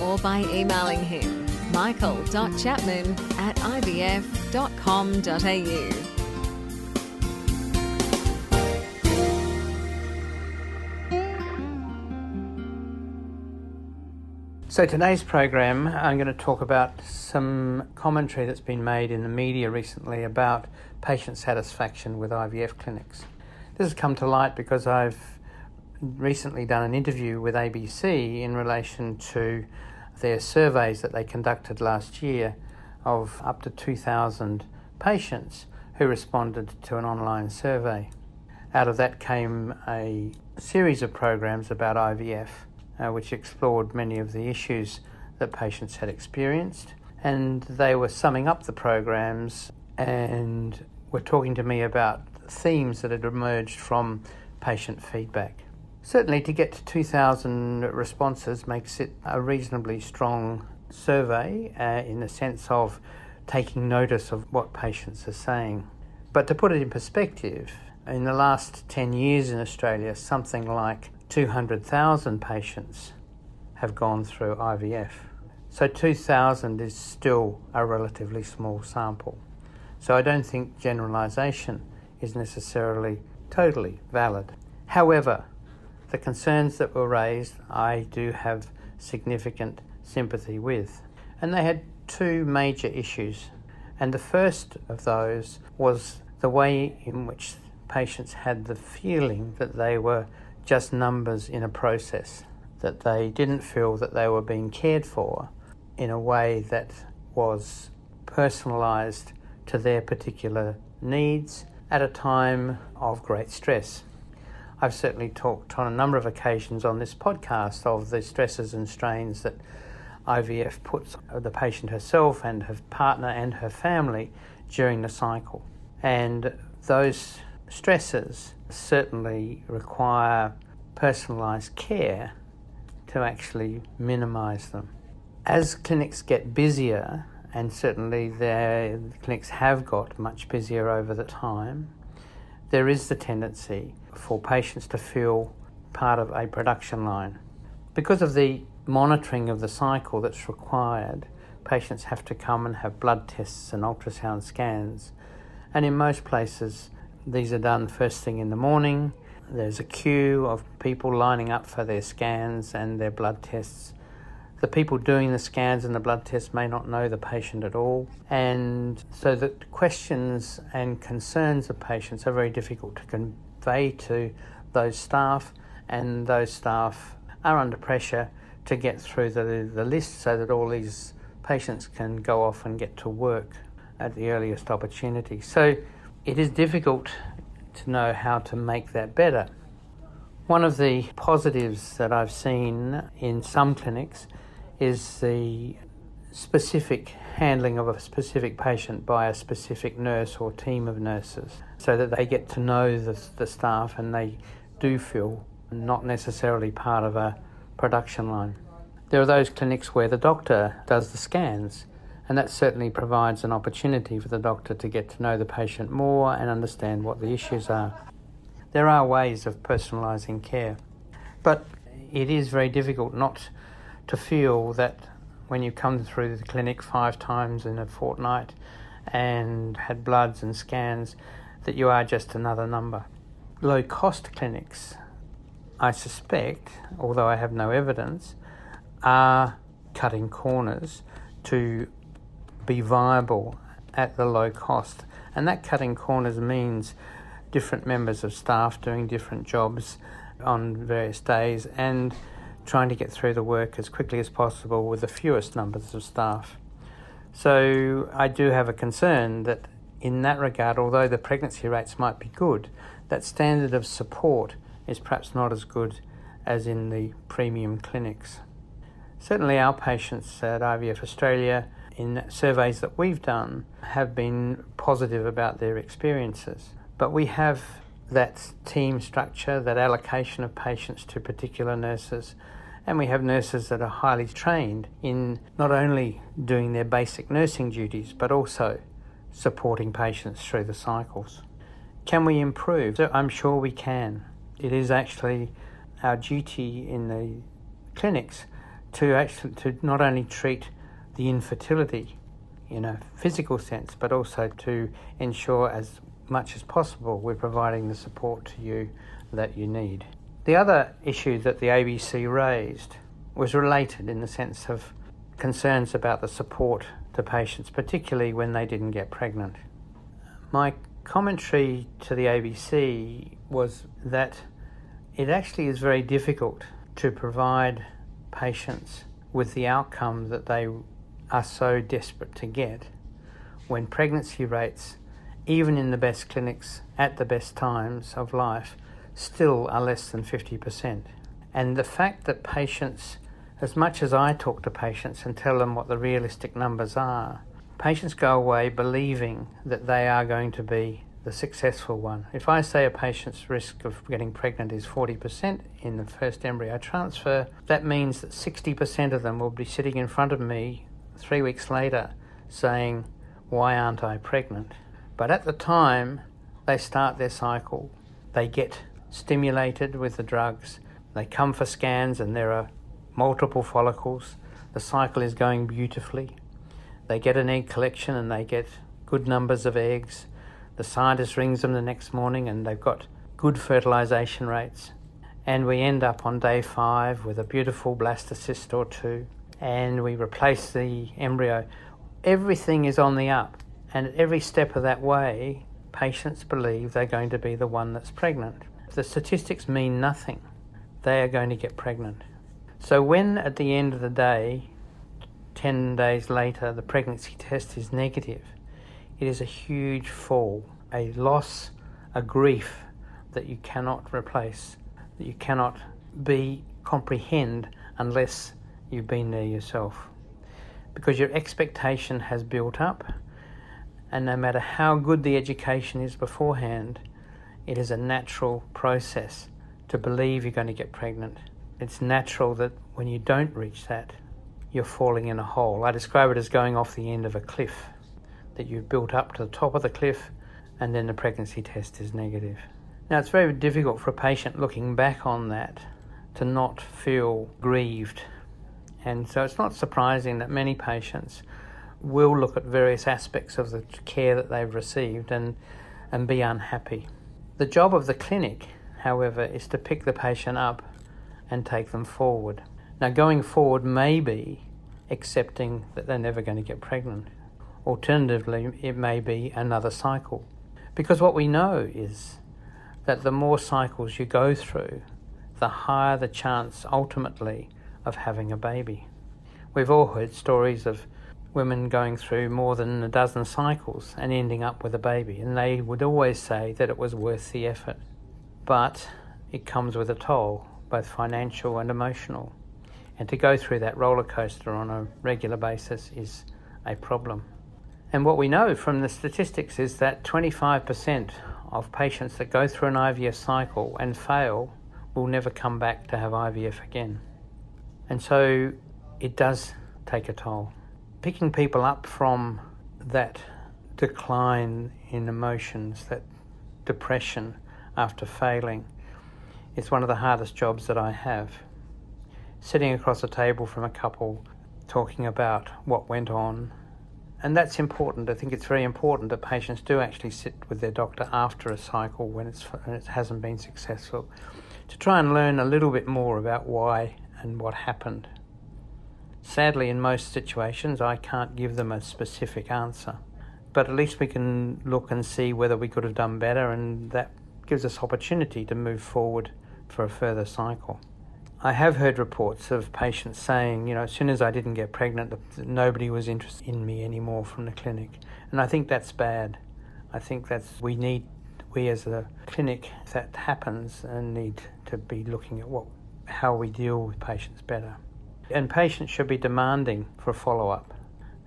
or by emailing him michael.chapman at ivf.com.au. So, today's program, I'm going to talk about some commentary that's been made in the media recently about patient satisfaction with IVF clinics. This has come to light because I've recently done an interview with ABC in relation to their surveys that they conducted last year of up to 2,000 patients who responded to an online survey. Out of that came a series of programs about IVF, uh, which explored many of the issues that patients had experienced. And they were summing up the programs and were talking to me about themes that had emerged from patient feedback. Certainly, to get to 2,000 responses makes it a reasonably strong survey uh, in the sense of taking notice of what patients are saying. But to put it in perspective, in the last 10 years in Australia, something like 200,000 patients have gone through IVF. So 2,000 is still a relatively small sample. So I don't think generalisation is necessarily totally valid. However, the concerns that were raised, I do have significant sympathy with. And they had two major issues. And the first of those was the way in which patients had the feeling that they were just numbers in a process, that they didn't feel that they were being cared for in a way that was personalised to their particular needs at a time of great stress. I've certainly talked on a number of occasions on this podcast of the stresses and strains that IVF puts the patient herself and her partner and her family during the cycle. And those stresses certainly require personalised care to actually minimise them. As clinics get busier, and certainly the clinics have got much busier over the time, there is the tendency for patients to feel part of a production line. Because of the monitoring of the cycle that's required, patients have to come and have blood tests and ultrasound scans. And in most places, these are done first thing in the morning. There's a queue of people lining up for their scans and their blood tests. The people doing the scans and the blood tests may not know the patient at all, and so the questions and concerns of patients are very difficult to convey to those staff, and those staff are under pressure to get through the, the list so that all these patients can go off and get to work at the earliest opportunity. So it is difficult to know how to make that better. One of the positives that I've seen in some clinics is the specific handling of a specific patient by a specific nurse or team of nurses so that they get to know the, the staff and they do feel not necessarily part of a production line. There are those clinics where the doctor does the scans, and that certainly provides an opportunity for the doctor to get to know the patient more and understand what the issues are. There are ways of personalising care, but it is very difficult not to feel that when you come through the clinic five times in a fortnight and had bloods and scans, that you are just another number. Low cost clinics, I suspect, although I have no evidence, are cutting corners to be viable at the low cost. And that cutting corners means different members of staff doing different jobs on various days and trying to get through the work as quickly as possible with the fewest numbers of staff. So I do have a concern that in that regard, although the pregnancy rates might be good, that standard of support is perhaps not as good as in the premium clinics. Certainly, our patients at IVF Australia, in surveys that we've done, have been positive about their experiences. But we have that team structure, that allocation of patients to particular nurses, and we have nurses that are highly trained in not only doing their basic nursing duties but also supporting patients through the cycles. Can we improve? I'm sure we can. It is actually our duty in the clinics to actually to not only treat the infertility in a physical sense, but also to ensure as much as possible we're providing the support to you that you need. The other issue that the ABC raised was related in the sense of concerns about the support to patients, particularly when they didn't get pregnant. My commentary to the ABC was that it actually is very difficult to provide patients with the outcome that they are so desperate to get when pregnancy rates, even in the best clinics at the best times of life, still are less than 50%. And the fact that patients, as much as I talk to patients and tell them what the realistic numbers are, patients go away believing that they are going to be the successful one. If I say a patient's risk of getting pregnant is 40% in the first embryo transfer, that means that 60% of them will be sitting in front of me three weeks later saying, Why aren't I pregnant? But at the time they start their cycle, they get stimulated with the drugs, they come for scans and there are multiple follicles, the cycle is going beautifully. They get an egg collection and they get good numbers of eggs. The scientist rings them the next morning and they've got good fertilization rates. And we end up on day five with a beautiful blastocyst or two, and we replace the embryo. Everything is on the up, and at every step of that way, patients believe they're going to be the one that's pregnant. The statistics mean nothing. They are going to get pregnant. So, when at the end of the day, 10 days later, the pregnancy test is negative, it is a huge fall, a loss, a grief that you cannot replace, that you cannot be comprehend unless you've been there yourself. Because your expectation has built up, and no matter how good the education is beforehand, it is a natural process to believe you're going to get pregnant. It's natural that when you don't reach that, you're falling in a hole. I describe it as going off the end of a cliff that you've built up to the top of the cliff and then the pregnancy test is negative. Now, it's very difficult for a patient looking back on that to not feel grieved. And so it's not surprising that many patients will look at various aspects of the care that they've received and, and be unhappy. The job of the clinic, however, is to pick the patient up and take them forward. Now, going forward may be accepting that they're never going to get pregnant. Alternatively, it may be another cycle. Because what we know is that the more cycles you go through, the higher the chance ultimately of having a baby. We've all heard stories of women going through more than a dozen cycles and ending up with a baby, and they would always say that it was worth the effort. But it comes with a toll, both financial and emotional. And to go through that roller coaster on a regular basis is a problem. And what we know from the statistics is that 25% of patients that go through an IVF cycle and fail will never come back to have IVF again. And so it does take a toll. Picking people up from that decline in emotions, that depression after failing, is one of the hardest jobs that I have. Sitting across a table from a couple talking about what went on and that's important. I think it's very important that patients do actually sit with their doctor after a cycle when, it's, when it hasn't been successful to try and learn a little bit more about why and what happened. Sadly, in most situations, I can't give them a specific answer, but at least we can look and see whether we could have done better, and that gives us opportunity to move forward for a further cycle. I have heard reports of patients saying, you know, as soon as I didn't get pregnant, nobody was interested in me anymore from the clinic. And I think that's bad. I think that's, we need, we as a clinic, that happens, and need to be looking at what, how we deal with patients better. And patients should be demanding for a follow up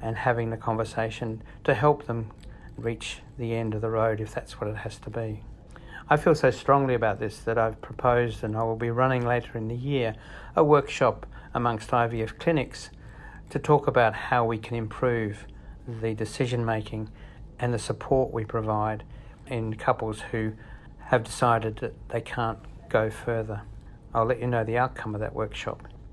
and having the conversation to help them reach the end of the road if that's what it has to be. I feel so strongly about this that I've proposed and I will be running later in the year a workshop amongst IVF clinics to talk about how we can improve the decision making and the support we provide in couples who have decided that they can't go further. I'll let you know the outcome of that workshop